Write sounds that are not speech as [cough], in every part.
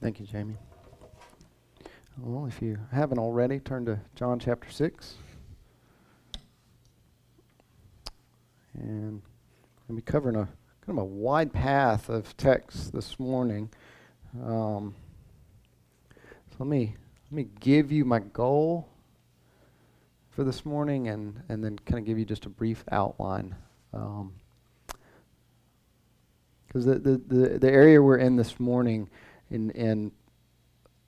Thank you, Jamie. Well, if you haven't already, turn to John chapter 6. And we'll be covering a kind of a wide path of text this morning. Um, so let me let me give you my goal for this morning, and and then kind of give you just a brief outline. Um, because the, the, the, the area we're in this morning in, in,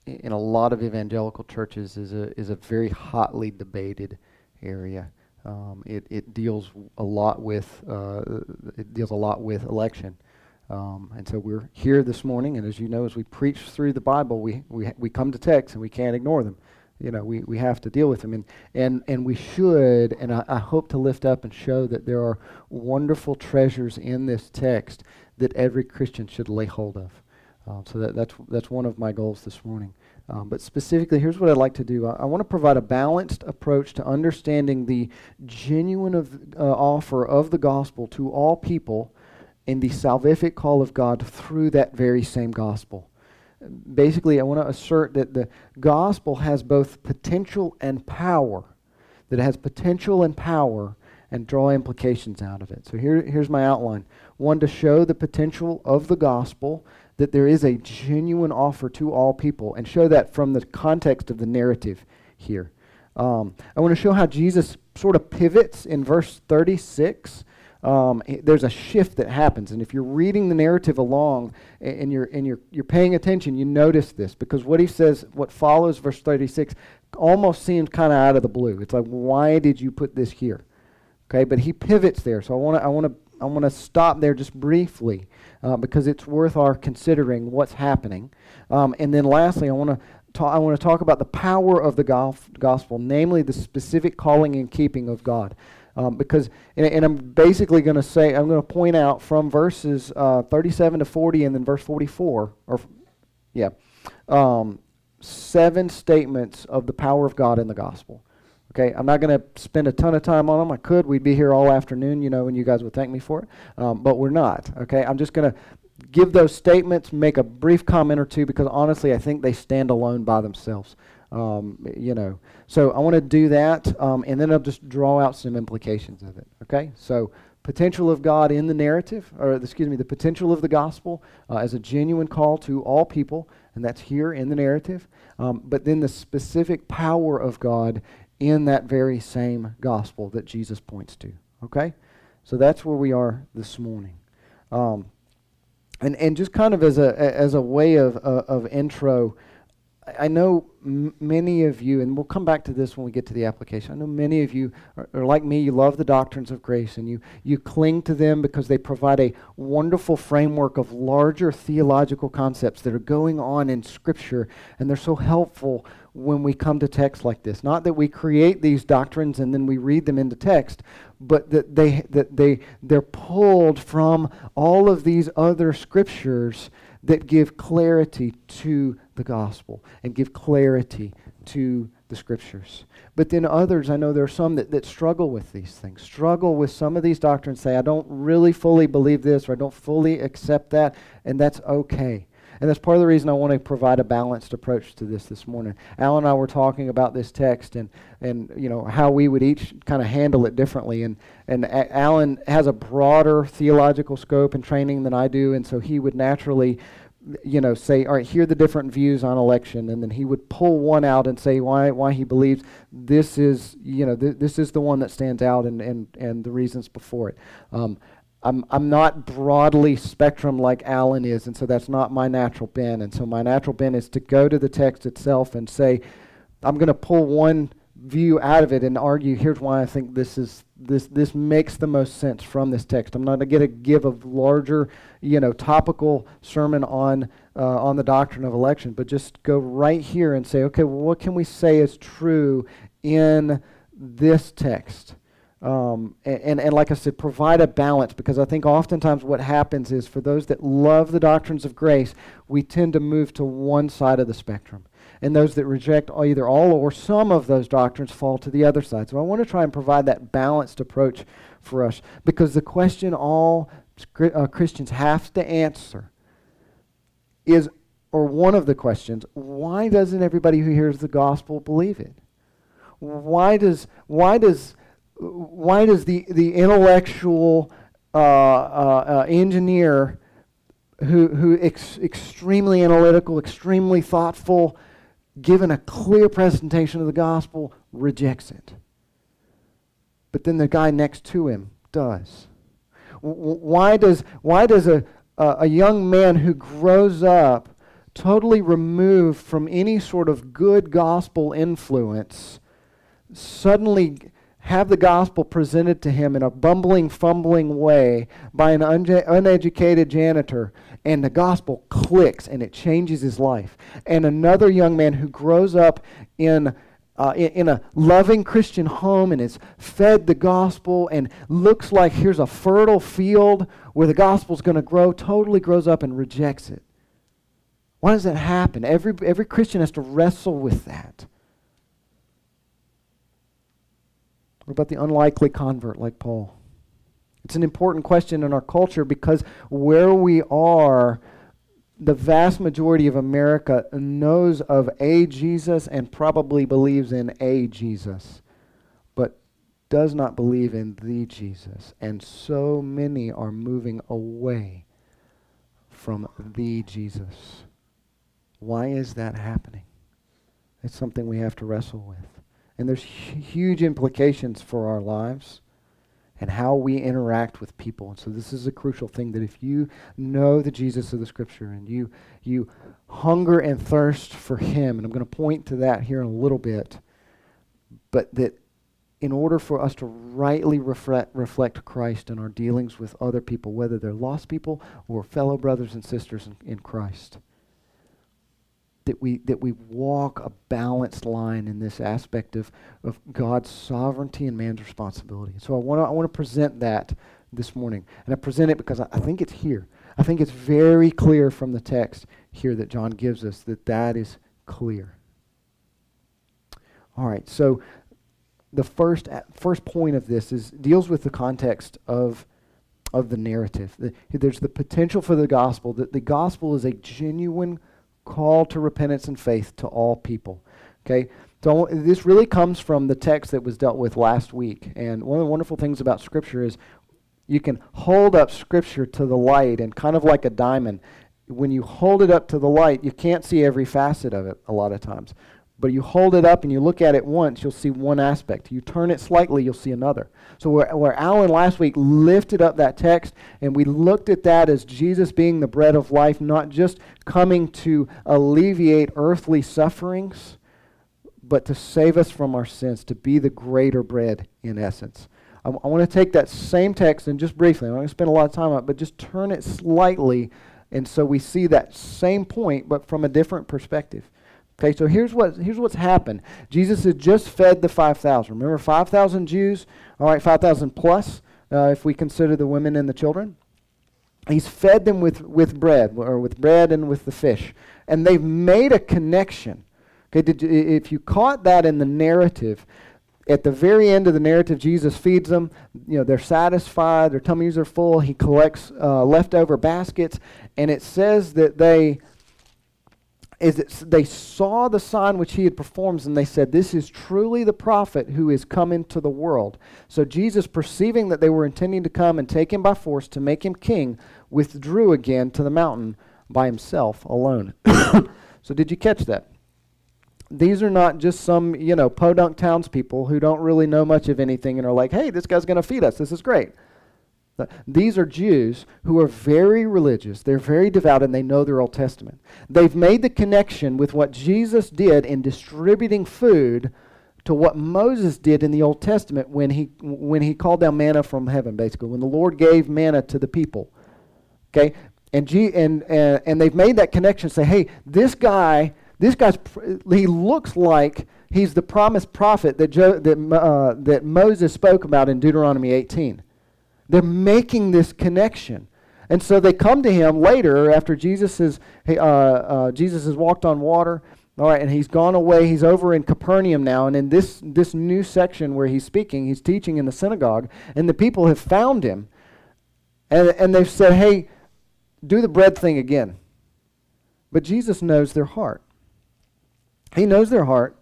in a lot of evangelical churches is a, is a very hotly debated area. Um, it, it deals a lot with uh, it deals a lot with election, um, and so we're here this morning. And as you know, as we preach through the Bible, we we we come to texts and we can't ignore them. You know, we, we have to deal with them, and and and we should. And I, I hope to lift up and show that there are wonderful treasures in this text that every Christian should lay hold of. Um, so that, that's, that's one of my goals this morning. Um, but specifically, here's what I'd like to do. I, I want to provide a balanced approach to understanding the genuine of, uh, offer of the gospel to all people and the salvific call of God through that very same gospel. Basically, I want to assert that the gospel has both potential and power, that it has potential and power, and draw implications out of it. So here, here's my outline. One, to show the potential of the gospel, that there is a genuine offer to all people, and show that from the context of the narrative here. Um, I want to show how Jesus sort of pivots in verse 36. Um, there's a shift that happens, and if you're reading the narrative along and you're and you're you're paying attention, you notice this because what he says, what follows verse 36, almost seems kind of out of the blue. It's like, why did you put this here? Okay, but he pivots there, so I want to I want to I want to stop there just briefly uh, because it's worth our considering what's happening. Um, and then lastly, I want to I want to talk about the power of the gospel, namely the specific calling and keeping of God. Um, because, and, and, I'm basically going to say, I'm going to point out from verses uh, 37 to 40 and then verse 44, or, yeah, um, seven statements of the power of God in the gospel. Okay, I'm not going to spend a ton of time on them. I could. We'd be here all afternoon, you know, and you guys would thank me for it. Um, but we're not. Okay, I'm just going to give those statements, make a brief comment or two, because honestly, I think they stand alone by themselves. Um, you know, so I want to do that, um, and then I'll just draw out some implications of it. Okay, so potential of God in the narrative, or excuse me, the potential of the gospel uh, as a genuine call to all people, and that's here in the narrative. Um, but then the specific power of God in that very same gospel that Jesus points to. Okay? So that's where we are this morning. Um, and, and just kind of as a, as a way of, uh, of intro, I know many of you, and we'll come back to this when we get to the application. I know many of you are, are, like me. You love the doctrines of grace, and you, you cling to them because they provide a wonderful framework of larger theological concepts that are going on in Scripture, and they're so helpful when we come to texts like this. Not that we create these doctrines and then we read them into text, but that they that they they're pulled from all of these other scriptures that give clarity to the gospel and give clarity to the scriptures. But then others, I know there are some that, that struggle with these things, struggle with some of these doctrines, say, I don't really fully believe this or I don't fully accept that, and that's okay. And that's part of the reason I want to provide a balanced approach to this this morning. Alan and I were talking about this text and, and you know, how we would each kind of handle it differently. And, and a- Alan has a broader theological scope and training than I do, and so he would naturally you know, say, all right, here are the different views on election, and then he would pull one out and say why why he believes this is, you know, th- this is the one that stands out, and and and the reasons before it. Um, I'm, I'm not broadly spectrum like Alan is, and so that's not my natural bent. And so my natural bent is to go to the text itself and say, I'm going to pull one view out of it and argue here's why I think this is this this makes the most sense from this text. I'm not going to give a larger, you know, topical sermon on uh, on the doctrine of election, but just go right here and say, okay, well, what can we say is true in this text? Um, and, and like I said, provide a balance because I think oftentimes what happens is for those that love the doctrines of grace, we tend to move to one side of the spectrum. And those that reject either all or some of those doctrines fall to the other side. So I want to try and provide that balanced approach for us because the question all uh, Christians have to answer is or one of the questions, why doesn't everybody who hears the gospel believe it? Why does why does why does the the intellectual uh, uh, uh, engineer who who ex- extremely analytical, extremely thoughtful, given a clear presentation of the gospel, rejects it? But then the guy next to him does. Why does why does a a young man who grows up totally removed from any sort of good gospel influence suddenly have the gospel presented to him in a bumbling, fumbling way by an unja- uneducated janitor, and the gospel clicks and it changes his life. And another young man who grows up in uh, in, in, a loving Christian home and is fed the gospel and looks like here's a fertile field where the gospel's going to grow, totally grows up and rejects it. Why does that happen? Every, every Christian has to wrestle with that. What about the unlikely convert like Paul? It's an important question in our culture because where we are, the vast majority of America knows of a Jesus and probably believes in a Jesus, but does not believe in the Jesus. And so many are moving away from the Jesus. Why is that happening? It's something we have to wrestle with. And there's huge implications for our lives and how we interact with people. And so this is a crucial thing that if you know the Jesus of the scripture and you you hunger and thirst for him, and I'm going to point to that here in a little bit, but that in order for us to rightly reflect, reflect Christ in our dealings with other people, whether they're lost people or fellow brothers and sisters in, in Christ, that we, that we walk a balanced line in this aspect of, of God's sovereignty and man's responsibility. So I want to I wanna present that this morning. And I present it because I, I think it's here. I think it's very clear from the text here that John gives us that that is clear. All right, so the first, uh, first point of this is deals with the context of of the narrative. The, there's the potential for the gospel that the gospel is a genuine call to repentance and faith to all people. Okay? So this really comes from the text that was dealt with last week. And one of the wonderful things about Scripture is you can hold up Scripture to the light, and kind of like a diamond, when you hold it up to the light, you can't see every facet of it a lot of times. But you hold it up and you look at it once, you'll see one aspect. You turn it slightly, you'll see another. So where, where Alan last week lifted up that text and we looked at that as Jesus being the bread of life, not just coming to alleviate earthly sufferings, but to save us from our sins, to be the greater bread in essence. I, I want to take that same text and just briefly, I'm not going to spend a lot of time on it, but just turn it slightly and so we see that same point, but from a different perspective. Okay, so here's what here's what's happened. Jesus had just fed the 5,000. Remember 5,000 Jews? All right, 5,000 plus uh, if we consider the women and the children. He's fed them with, with bread, or with bread and with the fish. And they've made a connection. Okay, did, if you caught that in the narrative, at the very end of the narrative, Jesus feeds them. You know, they're satisfied, their tummies are full. He collects uh, leftover baskets, and it says that they is that they saw the sign which he had performed and they said, This is truly the prophet who is come into the world. So Jesus, perceiving that they were intending to come and take him by force to make him king, withdrew again to the mountain by himself alone. [coughs] so, did you catch that? These are not just some, you know, podunk townspeople who don't really know much of anything and are like, hey, this guy's going to feed us. This is great. These are Jews who are very religious, they're very devout, and they know their Old Testament. They've made the connection with what Jesus did in distributing food to what Moses did in the Old Testament when he, when he called down manna from heaven, basically, when the Lord gave manna to the people. Okay? And, G, and, and they've made that connection, say, hey, this guy, this guy's, he looks like he's the promised prophet that, jo- that, uh, that Moses spoke about in Deuteronomy 18. They're making this connection. And so they come to him later after Jesus has, uh, uh, Jesus has walked on water. All right, and he's gone away. He's over in Capernaum now. And in this, this new section where he's speaking, he's teaching in the synagogue. And the people have found him. And, and they've said, hey, do the bread thing again. But Jesus knows their heart. He knows their heart,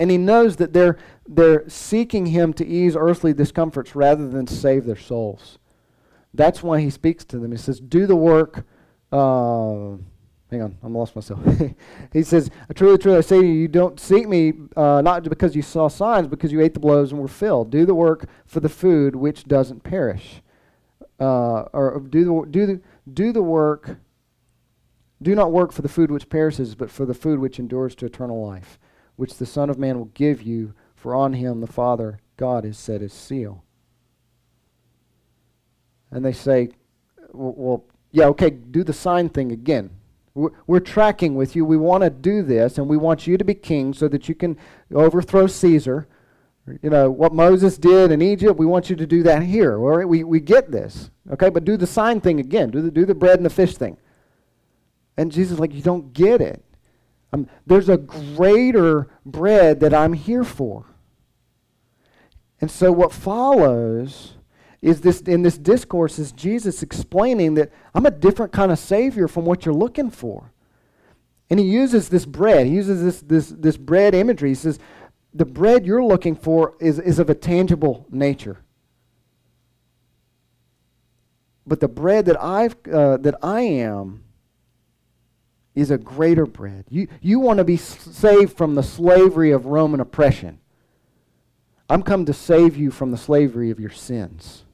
and he knows that they're, they're seeking him to ease earthly discomforts rather than save their souls. That's why he speaks to them. He says, Do the work. Uh, hang on, I'm lost myself. [laughs] he says, Truly, truly, I say to you, you don't seek me uh, not because you saw signs, because you ate the blows and were filled. Do the work for the food which doesn't perish. Uh, or do the, do, the, do the work do not work for the food which perishes, but for the food which endures to eternal life, which the Son of Man will give you, for on him the Father God has set his seal. And they say, well, yeah, okay, do the sign thing again. We're, we're tracking with you. We want to do this, and we want you to be king so that you can overthrow Caesar. You know, what Moses did in Egypt, we want you to do that here. All right? We, we get this. Okay, but do the sign thing again. Do the, do the bread and the fish thing. And Jesus is like, You don't get it. Um, there's a greater bread that I'm here for. And so what follows is this in this discourse is Jesus explaining that I'm a different kind of savior from what you're looking for. And he uses this bread. He uses this this this bread imagery. He says, the bread you're looking for is, is of a tangible nature. But the bread that I've uh, that I am is a greater bread. You, you want to be saved from the slavery of Roman oppression. I'm come to save you from the slavery of your sins.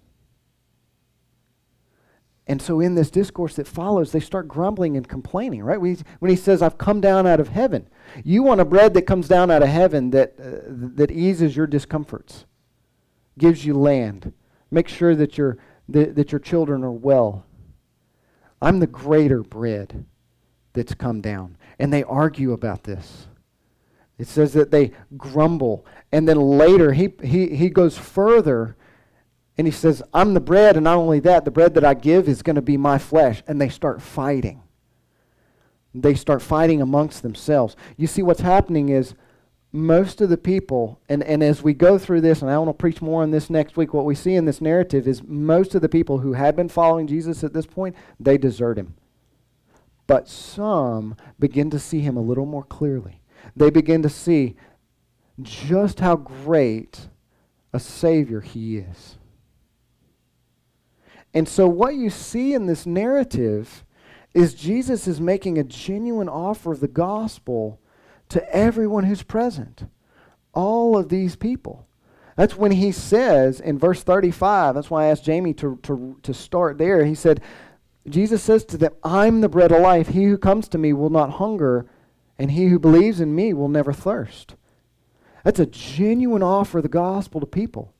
And so, in this discourse that follows, they start grumbling and complaining, right? When he says, I've come down out of heaven. You want a bread that comes down out of heaven that, uh, that eases your discomforts, gives you land, makes sure that, your that, that your children are well. I'm the greater bread that's come down. And they argue about this. It says that they grumble. And then later, he, he, he goes further and he says, I'm the bread, and not only that, the bread that I give is going to be my flesh. And they start fighting. They start fighting amongst themselves. You see, what's happening is most of the people, and, and as we go through this, and I want to preach more on this next week, what we see in this narrative is most of the people who had been following Jesus at this point, they desert him. But some begin to see him a little more clearly. They begin to see just how great a Savior he is. And so, what you see in this narrative is Jesus is making a genuine offer of the gospel to everyone who's present. All of these people. That's when he says in verse 35, that's why I asked Jamie to, to, to start there. He said, Jesus says to them, I'm the bread of life. He who comes to me will not hunger, and he who believes in me will never thirst. That's a genuine offer of the gospel to people.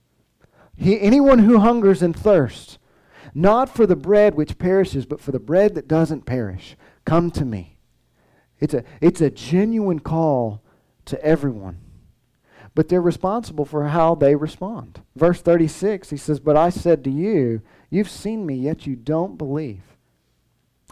He, anyone who hungers and thirsts, not for the bread which perishes, but for the bread that doesn't perish, come to me. It's a, it's a genuine call to everyone. But they're responsible for how they respond. Verse 36, he says, But I said to you, You've seen me, yet you don't believe.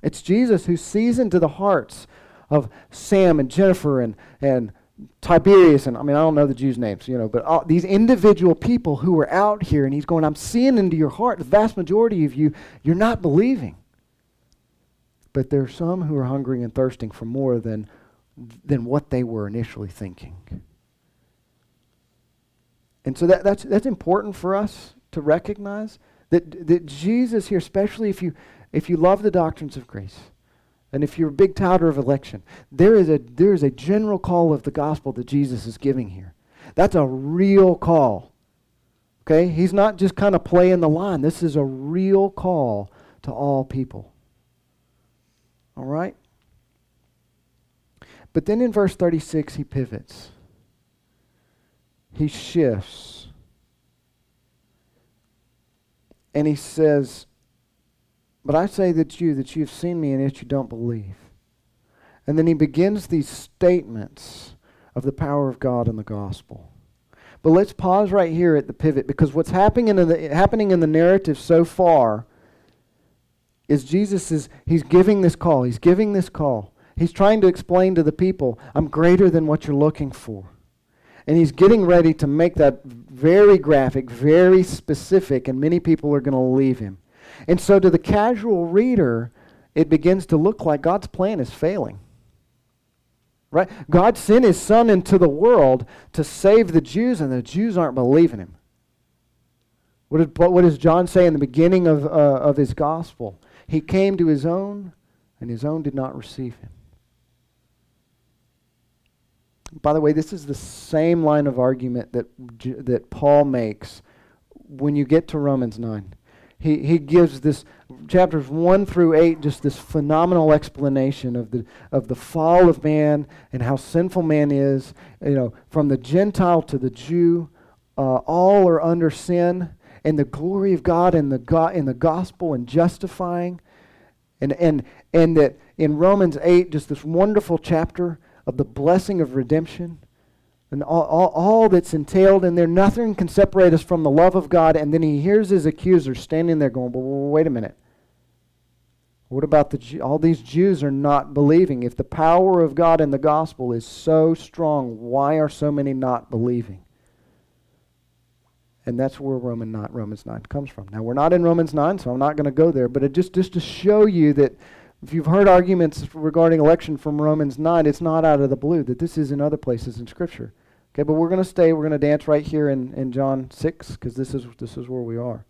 It's Jesus who sees into the hearts of Sam and Jennifer and, and Tiberius, and I mean, I don't know the Jews' names, you know, but all, these individual people who are out here, and he's going, I'm seeing into your heart. The vast majority of you, you're not believing. But there are some who are hungering and thirsting for more than, than what they were initially thinking. And so that, that's, that's important for us to recognize that, that Jesus here, especially if you, if you love the doctrines of grace, and if you're a big touter of election, there is a there is a general call of the gospel that Jesus is giving here. That's a real call. Okay? He's not just kind of playing the line. This is a real call to all people. All right? But then in verse 36 he pivots. He shifts. And he says, but I say that you, that you have seen me and yet you don't believe. And then he begins these statements of the power of God in the gospel. But let's pause right here at the pivot because what's happening in the, happening in the narrative so far is Jesus is he's giving this call. He's giving this call. He's trying to explain to the people, I'm greater than what you're looking for. And he's getting ready to make that very graphic, very specific, and many people are going to leave him. And so to the casual reader, it begins to look like God's plan is failing. Right? God sent his son into the world to save the Jews, and the Jews aren't believing him. What, did, what does John say in the beginning of, uh, of his gospel? He came to his own, and his own did not receive him. By the way, this is the same line of argument that, that Paul makes when you get to Romans 9. He, he gives this, chapters 1 through 8, just this phenomenal explanation of the, of the fall of man and how sinful man is. You know, from the Gentile to the Jew, uh, all are under sin, and the glory of God in the, go- in the gospel and justifying. And, and, and that in Romans 8, just this wonderful chapter of the blessing of redemption and all, all, all, that's entailed in there. Nothing can separate us from the love of God. And then he hears his accuser standing there going, well, wait a minute. What about the all these Jews are not believing? If the power of God in the gospel is so strong, why are so many not believing? And that's where Roman not, Romans 9 comes from. Now, we're not in Romans 9, so I'm not going to go there, but it just, just to show you that if you've heard arguments regarding election from Romans 9, it's not out of the blue, that this is in other places in Scripture. Okay, but we're going to stay, we're going to dance right here in, in John 6, because this is, this is where we are.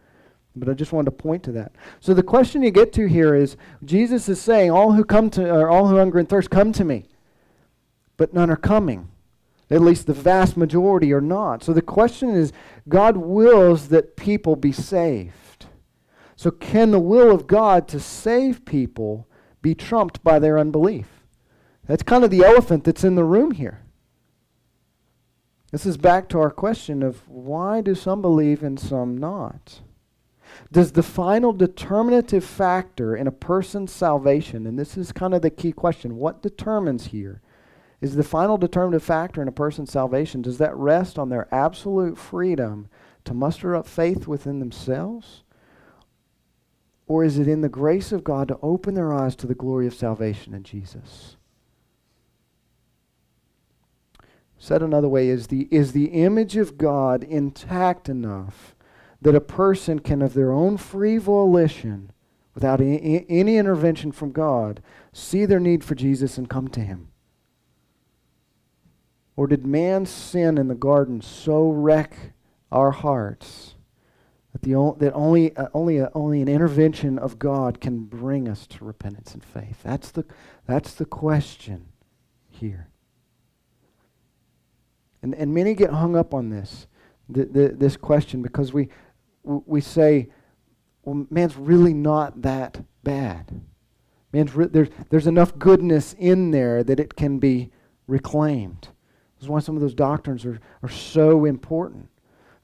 But I just wanted to point to that. So the question you get to here is Jesus is saying, All who come to, or all who hunger and thirst, come to me. But none are coming. At least the vast majority are not. So the question is God wills that people be saved. So can the will of God to save people be trumped by their unbelief? That's kind of the elephant that's in the room here. This is back to our question of why do some believe and some not? Does the final determinative factor in a person's salvation, and this is kind of the key question, what determines here? Is the final determinative factor in a person's salvation, does that rest on their absolute freedom to muster up faith within themselves? Or is it in the grace of God to open their eyes to the glory of salvation in Jesus? Said another way, is the, is the image of God intact enough that a person can, of their own free volition, without any, any intervention from God, see their need for Jesus and come to Him? Or did man's sin in the garden so wreck our hearts that, the, that only, uh, only, uh, only an intervention of God can bring us to repentance and faith? That's the, that's the question here. And, and many get hung up on this, the, the, this question, because we, we say, well, man's really not that bad. Man's re- there's, there's enough goodness in there that it can be reclaimed. This is why some of those doctrines are, are so important.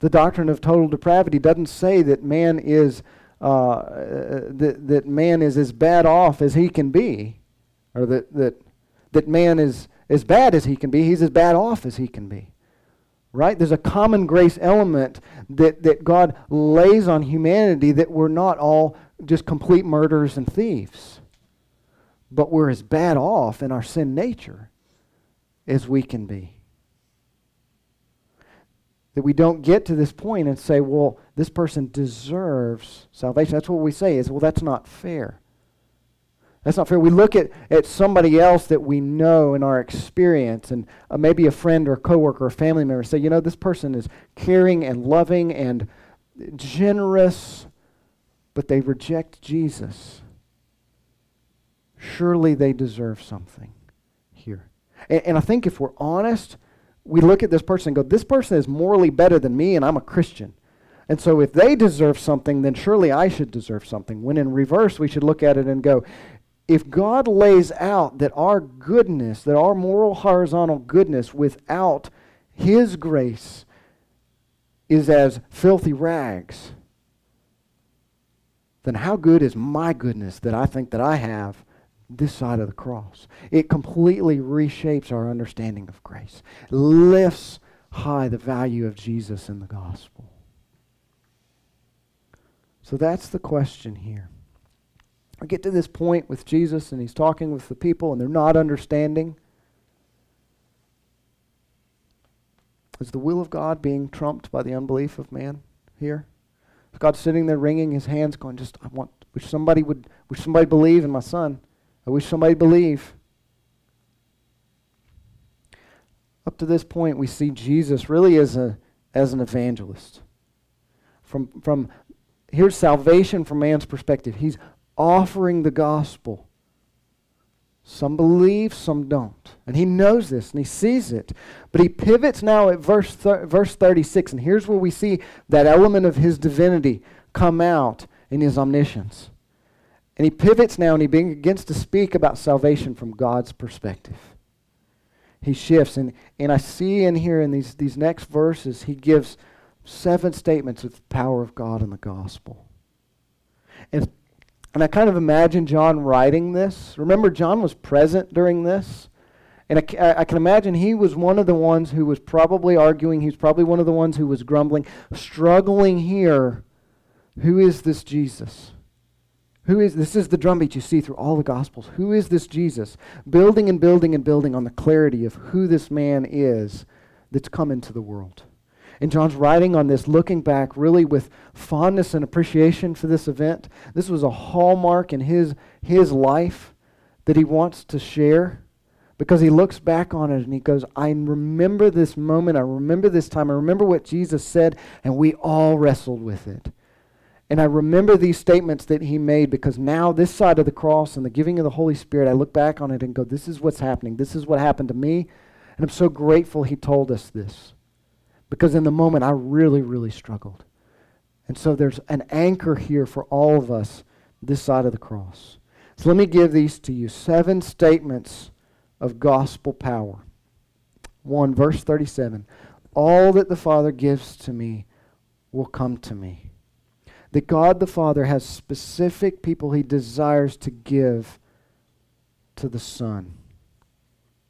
The doctrine of total depravity doesn't say that man is uh, that, that man is as bad off as he can be, or that, that, that man is as bad as he can be, he's as bad off as he can be. Right? There's a common grace element that, that God lays on humanity that we're not all just complete murderers and thieves. But we're as bad off in our sin nature as we can be. That we don't get to this point and say, well, this person deserves salvation. That's what we say is, well, that's not fair. That's not fair. We look at, at somebody else that we know in our experience, and uh, maybe a friend or a coworker or a family member, say, you know, this person is caring and loving and generous, but they reject Jesus. Surely they deserve something here. And, and I think if we're honest, we look at this person and go, this person is morally better than me, and I'm a Christian. And so if they deserve something, then surely I should deserve something. When in reverse, we should look at it and go, if God lays out that our goodness, that our moral horizontal goodness without His grace is as filthy rags, then how good is my goodness that I think that I have this side of the cross? It completely reshapes our understanding of grace, lifts high the value of Jesus in the gospel. So that's the question here. I get to this point with Jesus and he's talking with the people and they're not understanding. Is the will of God being trumped by the unbelief of man here? Is God sitting there wringing his hands, going, just I want wish somebody would wish somebody believe in my son. I wish somebody believe. Up to this point, we see Jesus really as, a, as an evangelist. From, from here's salvation from man's perspective. He's offering the gospel. Some believe, some don't. And he knows this and he sees it. But he pivots now at verse, thir- verse 36, and here's where we see that element of his divinity come out in his omniscience. And he pivots now and he begins to speak about salvation from God's perspective. He shifts. And, and I see in here in these, these next verses, he gives seven statements of the power of God in the gospel. And, and I kind of imagine John writing this. Remember, John was present during this. And I, I, can imagine he was one of the ones who was probably arguing. He was probably one of the ones who was grumbling, struggling here. Who is this Jesus? Who is this is the drumbeat you see through all the gospels. Who is this Jesus? Building and building and building on the clarity of who this man is that's come into the world. And John's writing on this, looking back really with fondness and appreciation for this event. This was a hallmark in his, his life that he wants to share because he looks back on it and he goes, I remember this moment. I remember this time. I remember what Jesus said, and we all wrestled with it. And I remember these statements that he made because now, this side of the cross and the giving of the Holy Spirit, I look back on it and go, This is what's happening. This is what happened to me. And I'm so grateful he told us this because in the moment I really, really struggled. And so there's an anchor here for all of us this side of the cross. So let me give these to you seven statements of gospel power. 1, verse 37 All that the Father gives to me will come to me. That God the Father has specific people he desires to give to the Son.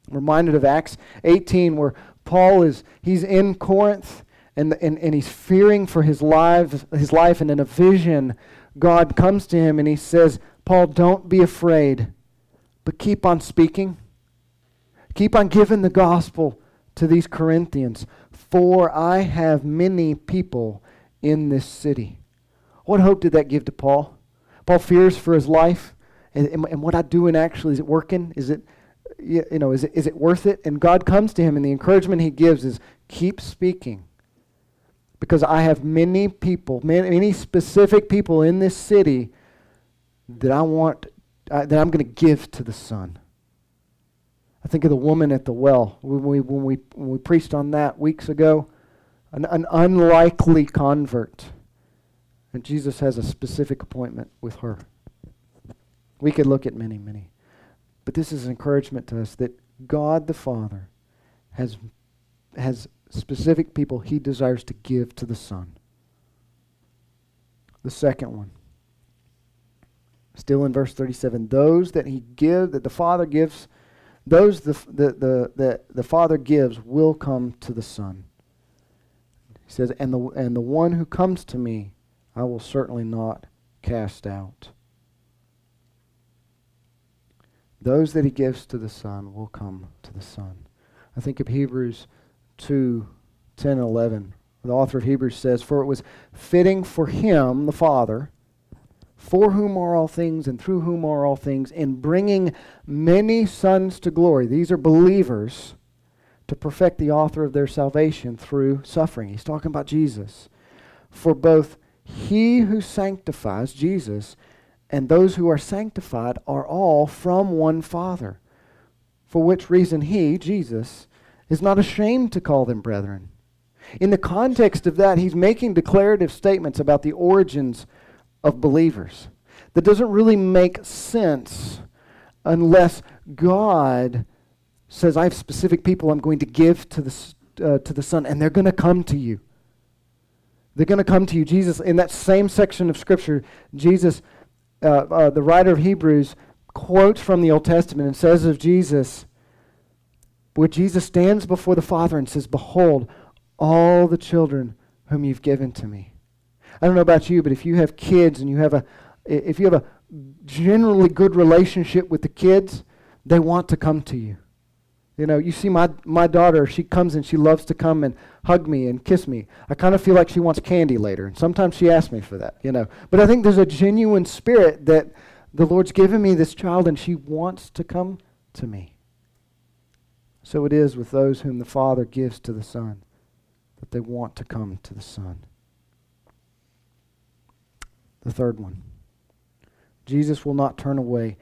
I'm reminded of Acts 18 where Paul is he's in Corinth and, and, and he's fearing for his life, his life, and in a vision, God comes to him and he says, Paul, don't be afraid, but keep on speaking. Keep on giving the gospel to these Corinthians, for I have many people in this city. What hope did that give to Paul? Paul fears for his life. And, and, what I doing actually, is it working? Is it, you know, is it, is it worth it? And God comes to him, and the encouragement he gives is keep speaking. Because I have many people, many specific people in this city that I want, uh, that I'm going to give to the Son. I think of the woman at the well. When we, when we, when we preached on that weeks ago, an, an unlikely convert. And Jesus has a specific appointment with her. We could look at many, many. But this is an encouragement to us that God the Father has, has specific people he desires to give to the Son. The second one, still in verse 37, those that he give, that the Father gives, those the, the, the, the, the Father gives will come to the Son. He says, and the, and the one who comes to me, I will certainly not cast out. Those that he gives to the Son will come to the Son. I think of Hebrews 2 10 and 11. The author of Hebrews says, For it was fitting for him, the Father, for whom are all things and through whom are all things, in bringing many sons to glory. These are believers to perfect the author of their salvation through suffering. He's talking about Jesus. For both he who sanctifies, Jesus, and those who are sanctified are all from one Father. For which reason he, Jesus, is not ashamed to call them brethren. In the context of that, he's making declarative statements about the origins of believers. That doesn't really make sense unless God says, I have specific people I'm going to give to the, uh, to the Son, and they're going to come to you. They're going to come to you. Jesus, in that same section of Scripture, Jesus uh, uh, the writer of Hebrews quotes from the Old Testament and says of Jesus, where Jesus stands before the Father and says, Behold, all the children whom you've given to me. I don't know about you, but if you have kids and you have a if you have a generally good relationship with the kids, they want to come to you. You know, you see my, my daughter, she comes and she loves to come and hug me and kiss me. I kind of feel like she wants candy later. And sometimes she asks me for that, you know. But I think there's a genuine spirit that the Lord's given me this child and she wants to come to me. so it is with those whom the Father gives to the Son, that they want to come to the Son. The third one Jesus will not turn away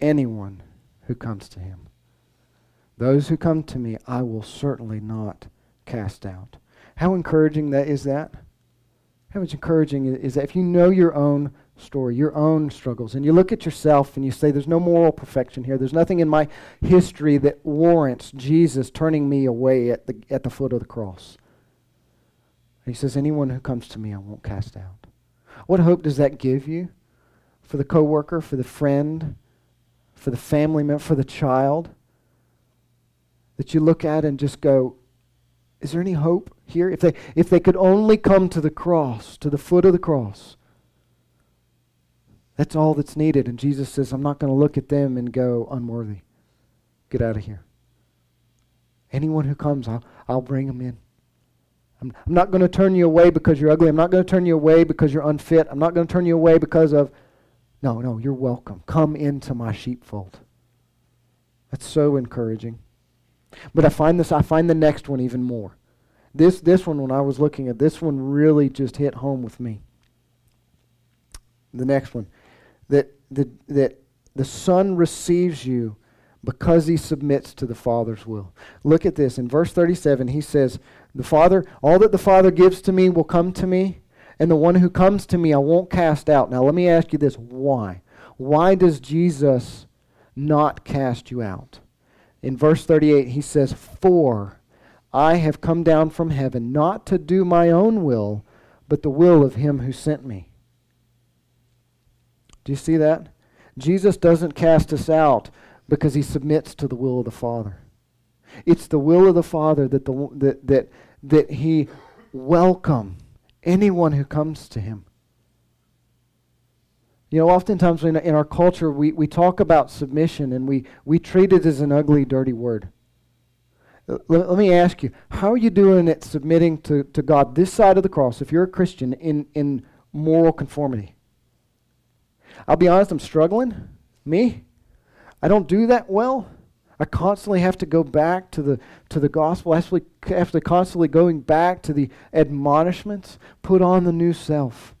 anyone who comes to him. Those who come to me, I will certainly not cast out. How encouraging that is that? How much encouraging is that if you know your own story, your own struggles, and you look at yourself and you say, There's no moral perfection here. There's nothing in my history that warrants Jesus turning me away at the, at the foot of the cross. he says, Anyone who comes to me, I won't cast out. What hope does that give you for the coworker, for the friend, for the family member, for the child? That you look at and just go, is there any hope here? If they, if they could only come to the cross, to the foot of the cross, that's all that's needed. And Jesus says, I'm not going to look at them and go, unworthy. Get out of here. Anyone who comes, I'll, I'll bring them in. I'm, I'm not going to turn you away because you're ugly. I'm not going to turn you away because you're unfit. I'm not going to turn you away because of. No, no, you're welcome. Come into my sheepfold. That's so encouraging. But I find this I find the next one even more. This this one when I was looking at this one really just hit home with me. The next one. That the that the son receives you because he submits to the father's will. Look at this in verse 37 he says, "The father all that the father gives to me will come to me, and the one who comes to me I won't cast out." Now let me ask you this, why? Why does Jesus not cast you out? In verse 38, he says, For I have come down from heaven not to do my own will, but the will of him who sent me. Do you see that? Jesus doesn't cast us out because he submits to the will of the Father. It's the will of the Father that, the, that, that, that he welcome anyone who comes to him. You know, oftentimes in, in our culture, we, we talk about submission and we, we treat it as an ugly, dirty word. Uh, let, let me ask you, how are you doing at submitting to, to God this side of the cross, if you're a Christian, in, in moral conformity? I'll be honest, I'm struggling. Me? I don't do that well. I constantly have to go back to the to the gospel. I have to constantly going back to the admonishments. Put on the new self.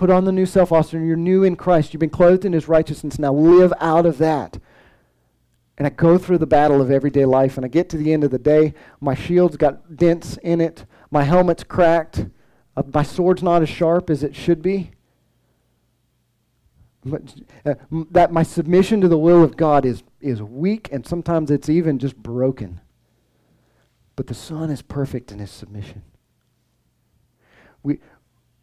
Put on the new self, Austin. You're new in Christ. You've been clothed in his righteousness. Now live out of that. And I go through the battle of everyday life, and I get to the end of the day. My shield's got dents in it. My helmet's cracked. Uh, my sword's not as sharp as it should be. But, uh, that my submission to the will of God is, is weak, and sometimes it's even just broken. But the Son is perfect in his submission. We,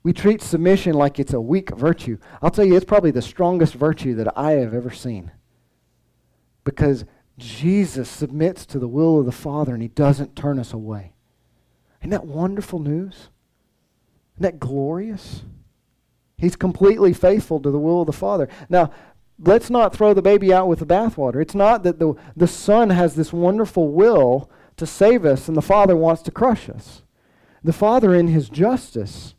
we treat submission like it's a weak virtue. I'll tell you, it's probably the strongest virtue that I have ever seen. Because Jesus submits to the will of the Father and he doesn't turn us away. Isn't that wonderful news? Isn't that glorious? He's completely faithful to the will of the Father. Now, let's not throw the baby out with the bathwater. It's not that the, the Son has this wonderful will to save us and the Father wants to crush us. The Father, in his justice,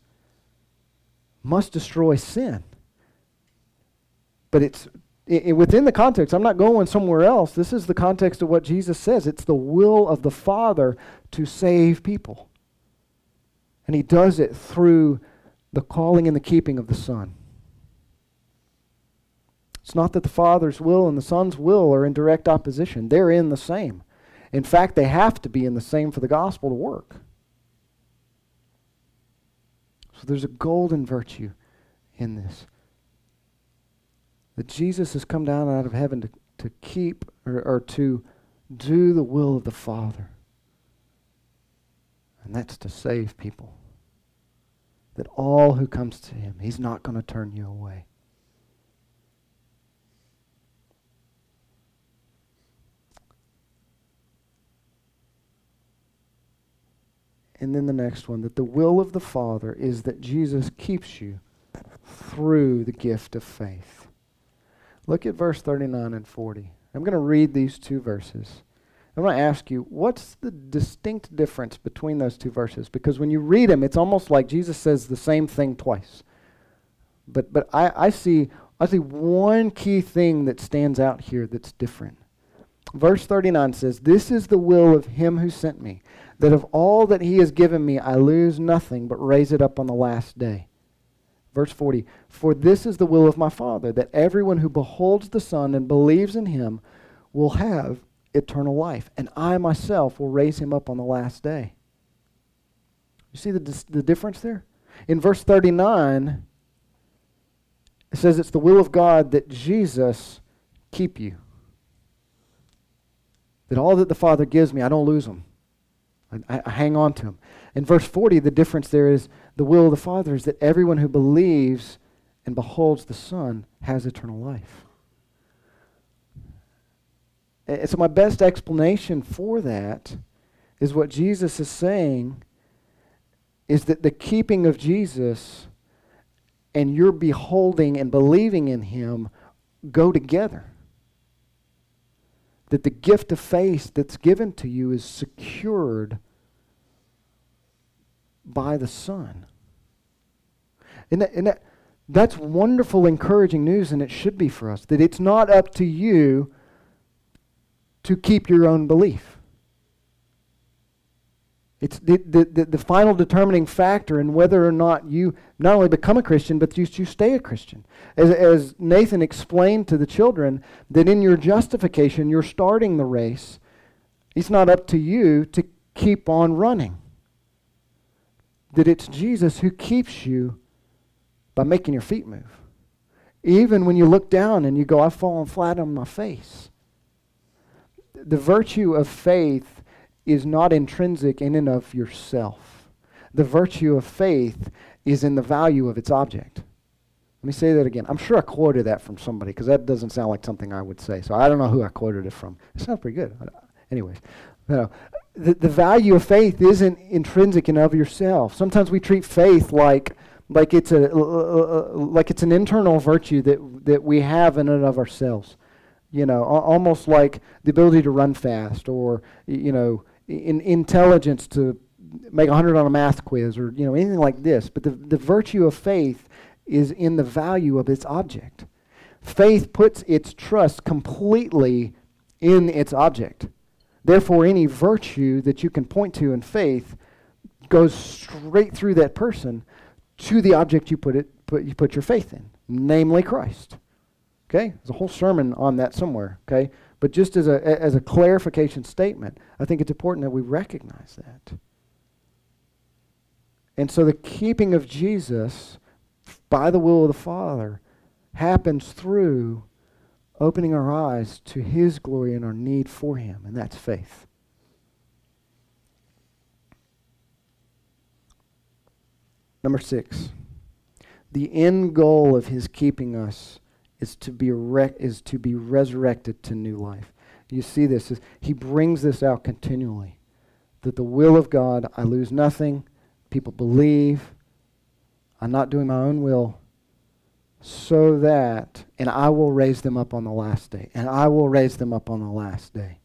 must destroy sin. But it's it, within the context. I'm not going somewhere else. This is the context of what Jesus says. It's the will of the Father to save people. And he does it through the calling and the keeping of the Son. It's not that the Father's will and the Son's will are in direct opposition. They're in the same. In fact, they have to be in the same for the gospel to work. So there's a golden virtue in this. That Jesus has come down out of heaven to, to keep or, or to do the will of the Father. And that's to save people. That all who comes to him, he's not going to turn you away. And then the next one that the will of the Father is that Jesus keeps you through the gift of faith. Look at verse 39 and 40. I'm going to read these two verses. I'm going to ask you, what's the distinct difference between those two verses? Because when you read them, it's almost like Jesus says the same thing twice. But, but I, I, see, I see one key thing that stands out here that's different. Verse 39 says, This is the will of him who sent me, that of all that he has given me I lose nothing, but raise it up on the last day. Verse 40 For this is the will of my Father, that everyone who beholds the Son and believes in him will have eternal life, and I myself will raise him up on the last day. You see the, the difference there? In verse 39, it says it's the will of God that Jesus keep you. That all that the Father gives me, I don't lose them. I, I hang on to them. In verse 40, the difference there is the will of the Father is that everyone who believes and beholds the Son has eternal life. And so, my best explanation for that is what Jesus is saying is that the keeping of Jesus and your beholding and believing in Him go together. That the gift of faith that's given to you is secured by the Son. And, that, and that, that's wonderful, encouraging news, and it should be for us. That it's not up to you to keep your own belief. It's the, the, the, final determining factor in whether or not you not only become a Christian, but you, you stay a Christian. As, as Nathan explained to the children, that in your justification, you're starting the race. It's not up to you to keep on running that it's Jesus who keeps you by making your feet move. Even when you look down and you go, I've fallen flat on my face. The virtue of faith is not intrinsic in and of yourself. The virtue of faith is in the value of its object. Let me say that again. I'm sure I quoted that from somebody because that doesn't sound like something I would say. So I don't know who I quoted it from. It sounds pretty good. Anyways, no, the, the value of faith isn't intrinsic in of yourself. Sometimes we treat faith like like it's a uh, uh, like it's an internal virtue that that we have in and of ourselves. You know, almost like the ability to run fast, or you know, in intelligence to make a hundred on a math quiz, or you know, anything like this. But the the virtue of faith is in the value of its object. Faith puts its trust completely in its object. Therefore, any virtue that you can point to in faith goes straight through that person to the object you put it put you put your faith in, namely Christ. Okay? There's a whole sermon on that somewhere, okay? But just as a as a clarification statement, I think it's important that we recognize that. And so the keeping of Jesus by the will of the Father happens through opening our eyes to His glory and our need for Him, and that's faith. Number six, the end goal of His keeping us is to be re- is to be resurrected to new life. You see this is He brings this out continually, that the will of God, I lose nothing. People believe. I'm not doing my own will so that, and I will raise them up on the last day, and I will raise them up on the last day.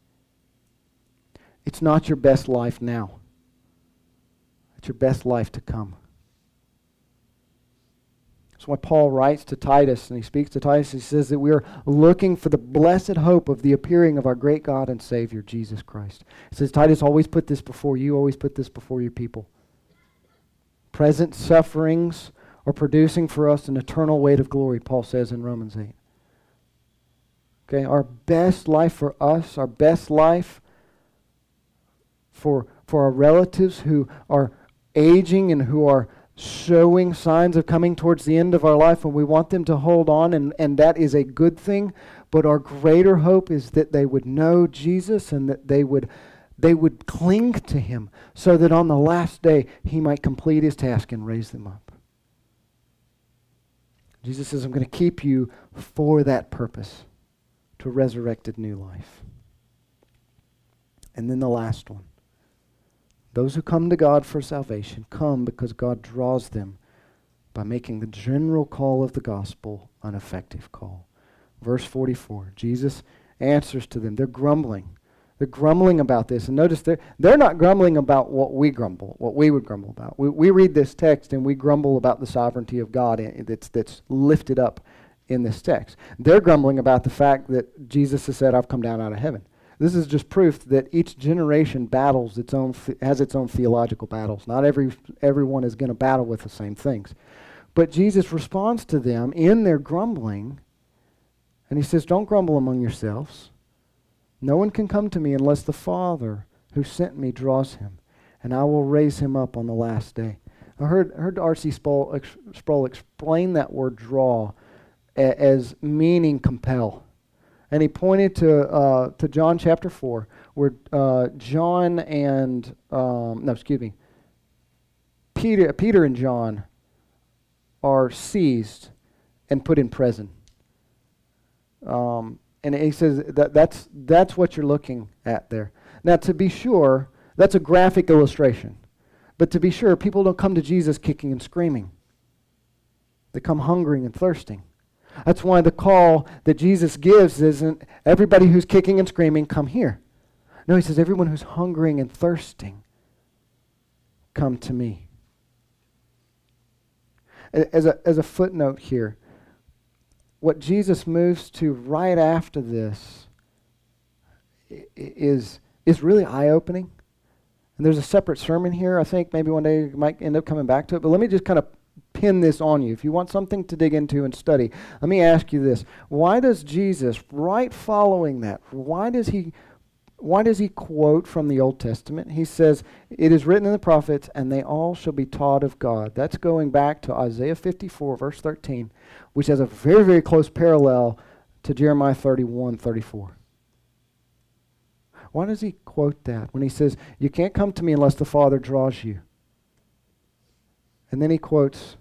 It's not your best life now, it's your best life to come. That's why Paul writes to Titus, and he speaks to Titus. He says that we are looking for the blessed hope of the appearing of our great God and Savior, Jesus Christ. He says, Titus, always put this before you, always put this before your people. Present sufferings are producing for us an eternal weight of glory, Paul says in Romans 8. Okay, our best life for us, our best life for, for our relatives who are aging and who are showing signs of coming towards the end of our life, and we want them to hold on, and, and that is a good thing. But our greater hope is that they would know Jesus and that they would, they would cling to him so that on the last day he might complete his task and raise them up. Jesus says, I'm going to keep you for that purpose, to resurrected new life. And then the last one. Those who come to God for salvation come because God draws them by making the general call of the gospel an effective call. Verse 44 Jesus answers to them. They're grumbling. They're grumbling about this. And notice they're, they're not grumbling about what we grumble, what we would grumble about. We, we read this text and we grumble about the sovereignty of God that's, that's lifted up in this text. They're grumbling about the fact that Jesus has said, I've come down out of heaven. This is just proof that each generation battles its own has its own theological battles. Not every everyone is going to battle with the same things. But Jesus responds to them in their grumbling, and he says, Don't grumble among yourselves. No one can come to me unless the Father who sent me draws him, and I will raise him up on the last day. I heard, heard R.C. Sproul, Sproul explain that word draw as meaning compel. And he pointed to, uh, to John chapter 4, where uh, John and, um, no, excuse me, Peter, Peter and John are seized and put in prison. Um, and he says that that's, that's what you're looking at there. Now, to be sure, that's a graphic illustration. But to be sure, people don't come to Jesus kicking and screaming. They come hungering and thirsting. That's why the call that Jesus gives isn't everybody who's kicking and screaming, come here. No, he says, everyone who's hungering and thirsting, come to me. As a, as a footnote here, what Jesus moves to right after this is, is really eye opening. And there's a separate sermon here. I think maybe one day you might end up coming back to it. But let me just kind of pin this on you. If you want something to dig into and study, let me ask you this. Why does Jesus, right following that, why does he why does he quote from the Old Testament? He says, It is written in the prophets, and they all shall be taught of God. That's going back to Isaiah 54, verse 13, which has a very, very close parallel to Jeremiah 31, 34. Why does he quote that when he says, You can't come to me unless the Father draws you? And then he quotes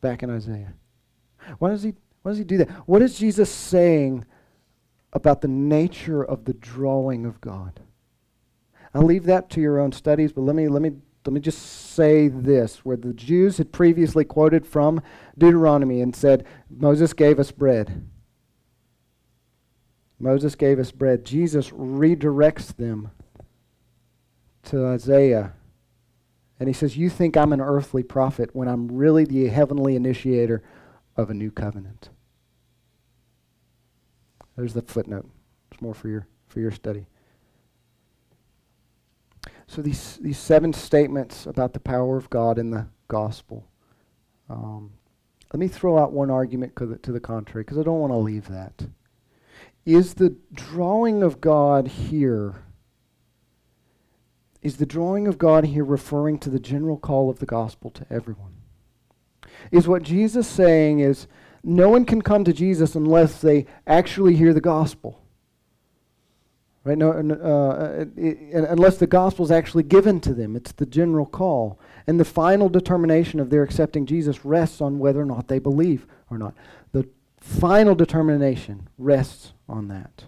back in Isaiah. Why does he, why does he do that? What is Jesus saying about the nature of the drawing of God. I'll leave that to your own studies, but let me, let me, let me just say this where the Jews had previously quoted from Deuteronomy and said, Moses gave us bread. Moses gave us bread. Jesus redirects them to Isaiah. And he says, You think I'm an earthly prophet when I'm really the heavenly initiator of a new covenant. There's the footnote. It's more for your for your study. So these these seven statements about the power of God in the gospel. Um, let me throw out one argument to the contrary, because I don't want to leave that. Is the drawing of God here? Is the drawing of God here referring to the general call of the gospel to everyone? Is what Jesus saying is no one can come to Jesus unless they actually hear the gospel. Right? No, uh, it, unless the gospel is actually given to them. It's the general call. And the final determination of their accepting Jesus rests on whether or not they believe or not. The final determination rests on that.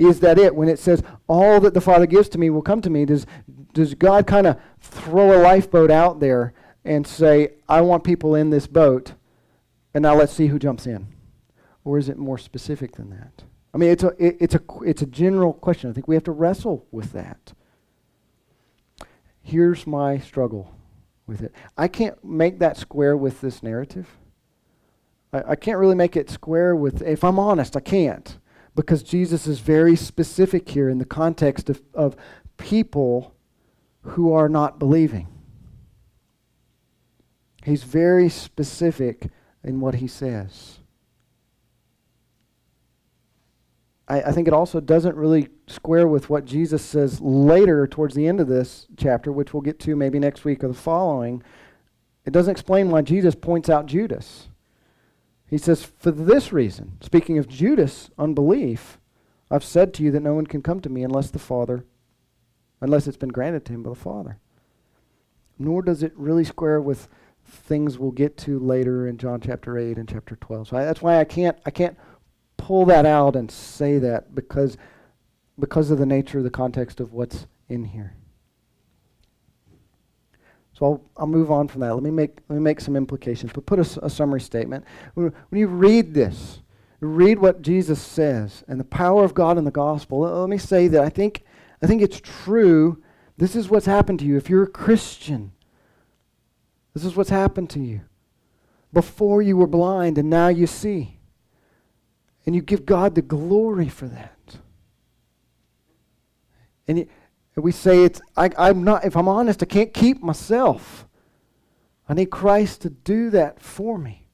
Is that it? When it says, all that the Father gives to me will come to me, does, does God kind of throw a lifeboat out there and say, I want people in this boat? and now let's see who jumps in. Or is it more specific than that? I mean, it's a, it, it's, a, it's a general question. I think we have to wrestle with that. Here's my struggle with it I can't make that square with this narrative. I, I can't really make it square with, if I'm honest, I can't. Because Jesus is very specific here in the context of, of people who are not believing. He's very specific in what he says. I, I think it also doesn't really square with what Jesus says later towards the end of this chapter, which we'll get to maybe next week or the following. It doesn't explain why Jesus points out Judas. He says, For this reason, speaking of Judas' unbelief, I've said to you that no one can come to me unless the Father, unless it's been granted to him by the Father. Nor does it really square with things we'll get to later in John chapter 8 and chapter 12. So I, that's why I can't I can't pull that out and say that because because of the nature of the context of what's in here. So I'll, I'll move on from that. Let me make let me make some implications, but put a, a summary statement. When, you read this, read what Jesus says and the power of God in the gospel. Let, let me say that I think I think it's true. This is what's happened to you if you're a Christian this is what's happened to you. Before you were blind and now you see. And you give God the glory for that. And we say it's, I, I'm not, if I'm honest, I can't keep myself. I need Christ to do that for me.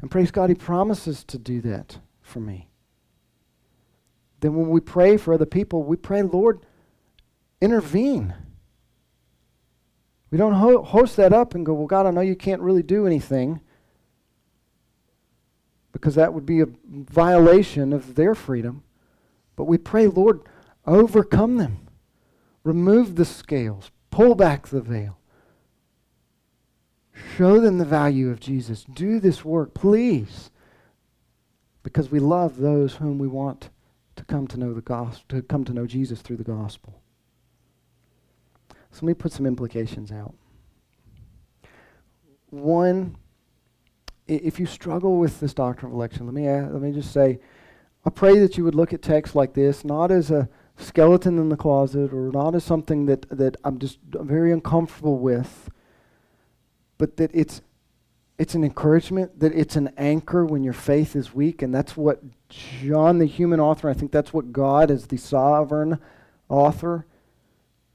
And praise God, He promises to do that for me. Then when we pray for other people, we pray, Lord, intervene. We don't ho- host that up and go, well, God, I know you can't really do anything because that would be a violation of their freedom. But we pray, Lord, overcome them. Remove the scales. Pull back the veil. Show them the value of Jesus. Do this work, please. Because we love those whom we want to come to know the gospel, to come to know Jesus through the gospel. So let me put some implications out. One, if you struggle with this doctrine of election, let me let me just say, I pray that you would look at texts like this not as a skeleton in the closet or not as something that, that I'm just very uncomfortable with, but that it's it's an encouragement, that it's an anchor when your faith is weak, and that's what John, the human author, I think that's what God, as the sovereign author,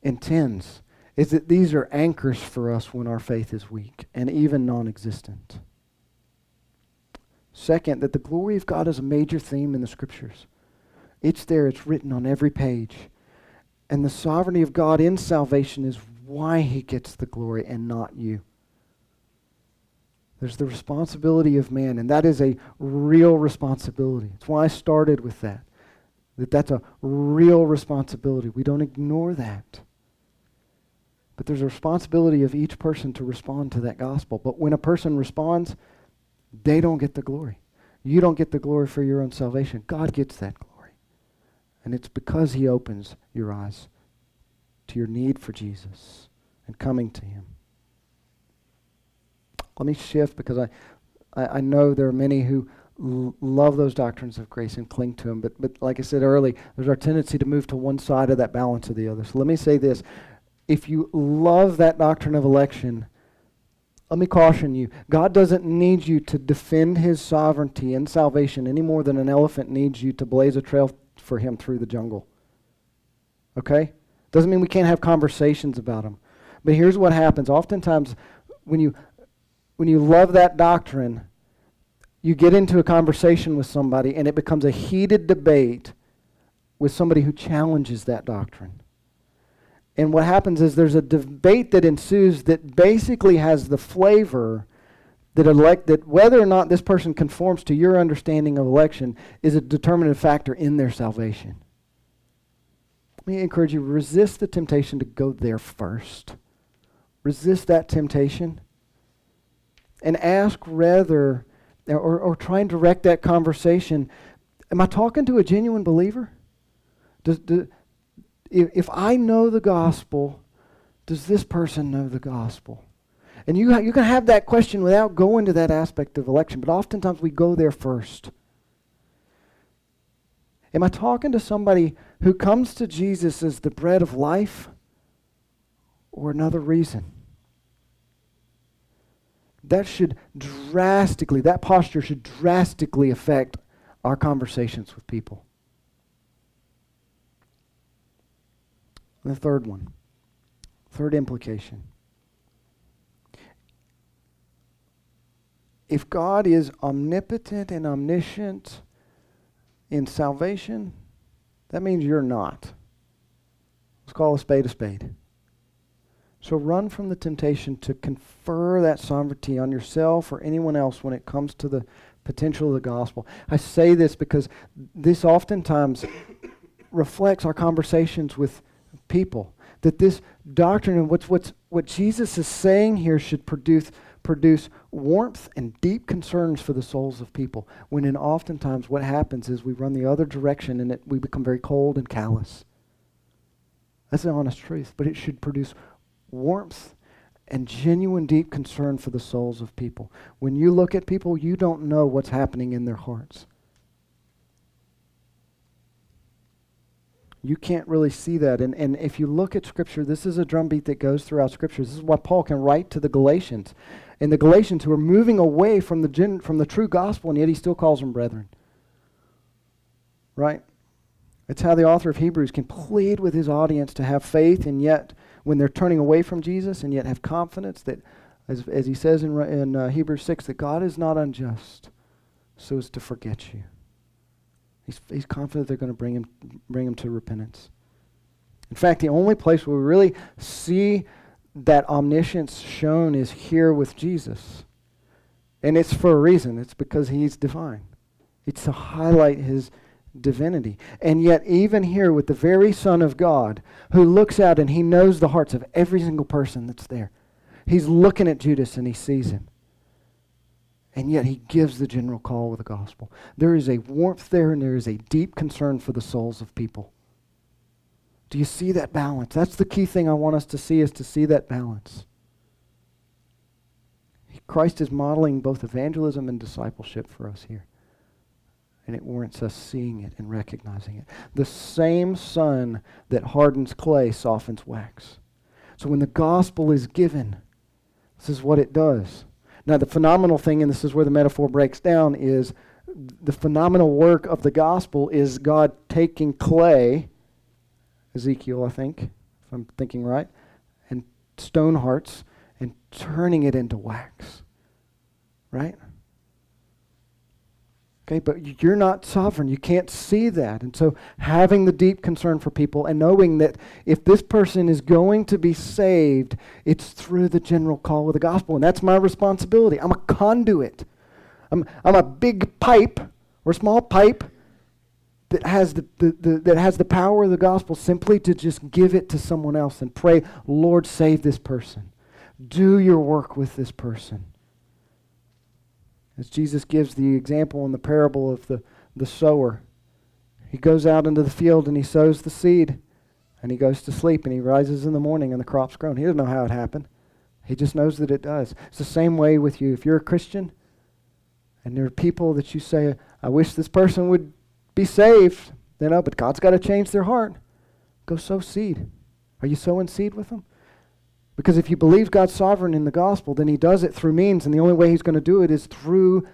intends. Is that these are anchors for us when our faith is weak and even non existent. Second, that the glory of God is a major theme in the scriptures. It's there, it's written on every page. And the sovereignty of God in salvation is why he gets the glory and not you. There's the responsibility of man, and that is a real responsibility. That's why I started with that. That that's a real responsibility. We don't ignore that. But there's a responsibility of each person to respond to that gospel. But when a person responds, they don't get the glory. You don't get the glory for your own salvation. God gets that glory. And it's because he opens your eyes to your need for Jesus and coming to him. Let me shift because I, I, I know there are many who l- love those doctrines of grace and cling to them. But, but like I said early, there's our tendency to move to one side of that balance or the other. So let me say this. If you love that doctrine of election, let me caution you God doesn't need you to defend his sovereignty and salvation any more than an elephant needs you to blaze a trail for him through the jungle. Okay? Doesn't mean we can't have conversations about him. But here's what happens. Oftentimes, when you, when you love that doctrine, you get into a conversation with somebody and it becomes a heated debate with somebody who challenges that doctrine. And what happens is there's a debate that ensues that basically has the flavor that elect that whether or not this person conforms to your understanding of election is a determinative factor in their salvation. Let me encourage you resist the temptation to go there first. Resist that temptation and ask rather or, or try and direct that conversation. Am I talking to a genuine believer? Does, if, if I know the gospel, does this person know the gospel? And you, ha- you can have that question without going to that aspect of election, but oftentimes we go there first. Am I talking to somebody who comes to Jesus as the bread of life or another reason? That should drastically, that posture should drastically affect our conversations with people. And the third one, third implication. If God is omnipotent and omniscient in salvation, that means you're not. Let's call a spade a spade. So run from the temptation to confer that sovereignty on yourself or anyone else when it comes to the potential of the gospel. I say this because this oftentimes [coughs] reflects our conversations with people. That this doctrine and what's, what's, what Jesus is saying here should produce, produce warmth and deep concerns for the souls of people. When in oftentimes what happens is we run the other direction and it, we become very cold and callous. That's the honest truth. But it should produce warmth and genuine deep concern for the souls of people. When you look at people, you don't know what's happening in their hearts. You can't really see that. And, and if you look at Scripture, this is a drumbeat that goes throughout Scripture. This is why Paul can write to the Galatians. And the Galatians who are moving away from the, gen, from the true gospel, and yet he still calls them brethren. Right? It's how the author of Hebrews can plead with his audience to have faith and yet, when they're turning away from Jesus, and yet have confidence that, as, as he says in, in uh, Hebrews 6, that God is not unjust so as to forget you. He's, he's confident they're going to bring him, bring him to repentance. In fact, the only place where we really see that omniscience shown is here with Jesus. And it's for a reason. It's because he's divine. It's to highlight his divinity. And yet, even here with the very Son of God, who looks out and he knows the hearts of every single person that's there, he's looking at Judas and he sees him. And yet, he gives the general call of the gospel. There is a warmth there and there is a deep concern for the souls of people. Do you see that balance? That's the key thing I want us to see is to see that balance. Christ is modeling both evangelism and discipleship for us here. And it warrants us seeing it and recognizing it. The same sun that hardens clay softens wax. So when the gospel is given, this is what it does. Now, the phenomenal thing, and this is where the metaphor breaks down, is the phenomenal work of the gospel is God taking clay, Ezekiel, I think, if I'm thinking right, and stone hearts, and turning it into wax. Right? Okay, but you're not sovereign. You can't see that. And so having the deep concern for people and knowing that if this person is going to be saved, it's through the general call of the gospel. And that's my responsibility. I'm a conduit. I'm, I'm a big pipe or small pipe that has the, the, the, that has the power of the gospel simply to just give it to someone else and pray, Lord, save this person. Do your work with this person. As Jesus gives the example in the parable of the, the sower, he goes out into the field and he sows the seed and he goes to sleep and he rises in the morning and the crop's grown. He doesn't know how it happened. He just knows that it does. It's the same way with you. If you're a Christian and there are people that you say, I wish this person would be saved, then, know, but God's got to change their heart. Go sow seed. Are you sowing seed with them? Because if you believe God's sovereign in the gospel, then he does it through means, and the only way he's going to do it is through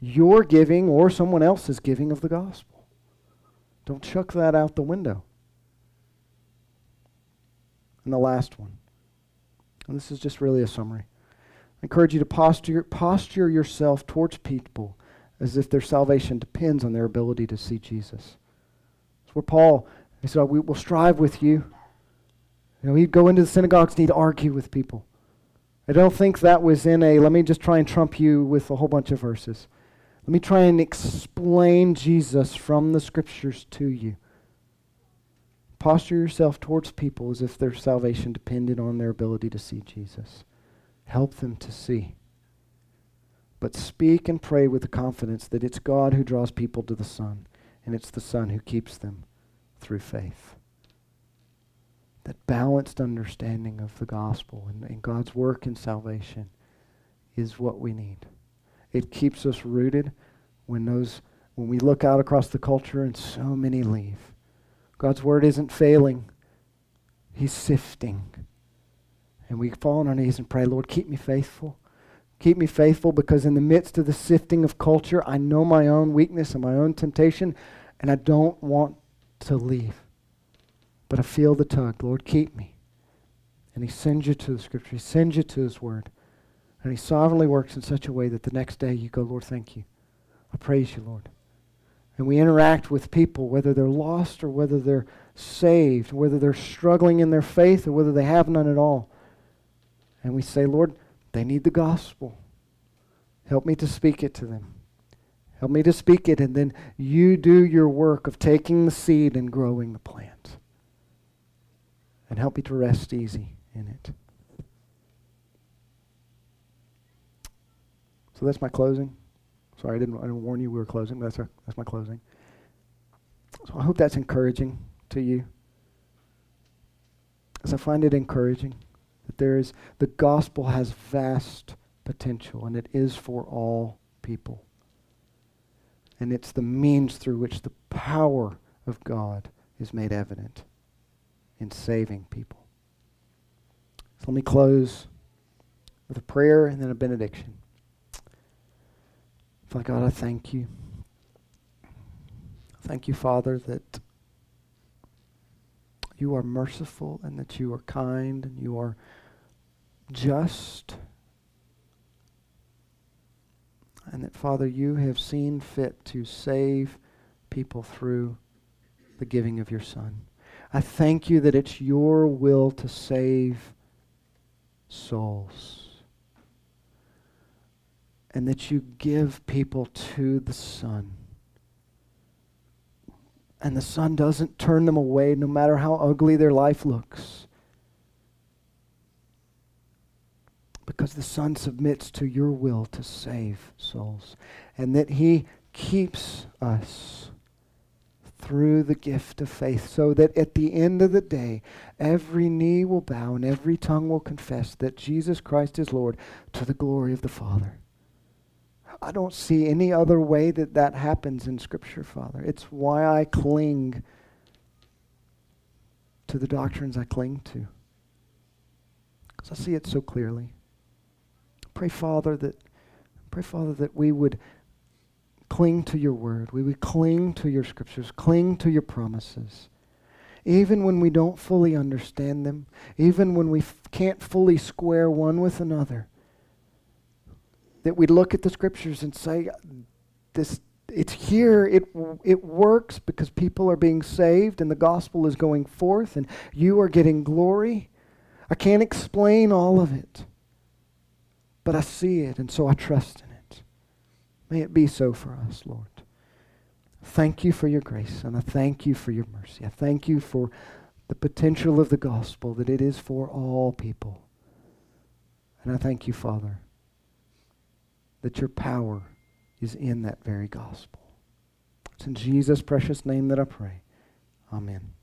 your giving or someone else's giving of the gospel. Don't chuck that out the window. And the last one. And this is just really a summary. I encourage you to posture, posture yourself towards people as if their salvation depends on their ability to see Jesus. That's where Paul, he said, oh, we will strive with you you know, he'd go into the synagogues and he'd argue with people. I don't think that was in a, let me just try and trump you with a whole bunch of verses. Let me try and explain Jesus from the scriptures to you. Posture yourself towards people as if their salvation depended on their ability to see Jesus. Help them to see. But speak and pray with the confidence that it's God who draws people to the Son, and it's the Son who keeps them through faith that balanced understanding of the gospel and, and God's work in salvation is what we need. It keeps us rooted when those when we look out across the culture and so many leave. God's word isn't failing. He's sifting. And we fall on our knees and pray, Lord, keep me faithful. Keep me faithful because in the midst of the sifting of culture, I know my own weakness and my own temptation, and I don't want to leave. But I feel the tug. Lord, keep me. And He sends you to the Scripture. He sends you to His Word. And He sovereignly works in such a way that the next day you go, Lord, thank you. I praise you, Lord. And we interact with people, whether they're lost or whether they're saved, whether they're struggling in their faith or whether they have none at all. And we say, Lord, they need the gospel. Help me to speak it to them. Help me to speak it, and then you do your work of taking the seed and growing the plant and help me to rest easy in it. So that's my closing. Sorry, I didn't, I didn't warn you we were closing, that's, our, that's my closing. So I hope that's encouraging to you. As I find it encouraging that there is, the gospel has vast potential, and it is for all people. And it's the means through which the power of God is made evident in saving people. So let me close with a prayer and then a benediction. Father God, I thank you. Thank you, Father, that you are merciful and that you are kind and you are just. And that, Father, you have seen fit to save people through the giving of your Son. I thank you that it's your will to save souls. And that you give people to the Son. And the Son doesn't turn them away no matter how ugly their life looks. Because the Son submits to your will to save souls. And that He keeps us through the gift of faith, so that at the end of the day, every knee will bow and every tongue will confess that Jesus Christ is Lord to the glory of the Father. I don't see any other way that that happens in Scripture, Father. It's why I cling to the doctrines I cling to. Because I see it so clearly. Pray, Father, that pray, Father, that we would cling to your word. We would cling to your scriptures, cling to your promises. Even when we don't fully understand them, even when we f- can't fully square one with another, that we look at the scriptures and say, this, it's here, it, it works because people are being saved and the gospel is going forth and you are getting glory. I can't explain all of it, but I see it and so I trust in it. May it be so for us, Lord. Thank you for your grace, and I thank you for your mercy. I thank you for the potential of the gospel, that it is for all people. And I thank you, Father, that your power is in that very gospel. It's in Jesus' precious name that I pray. Amen.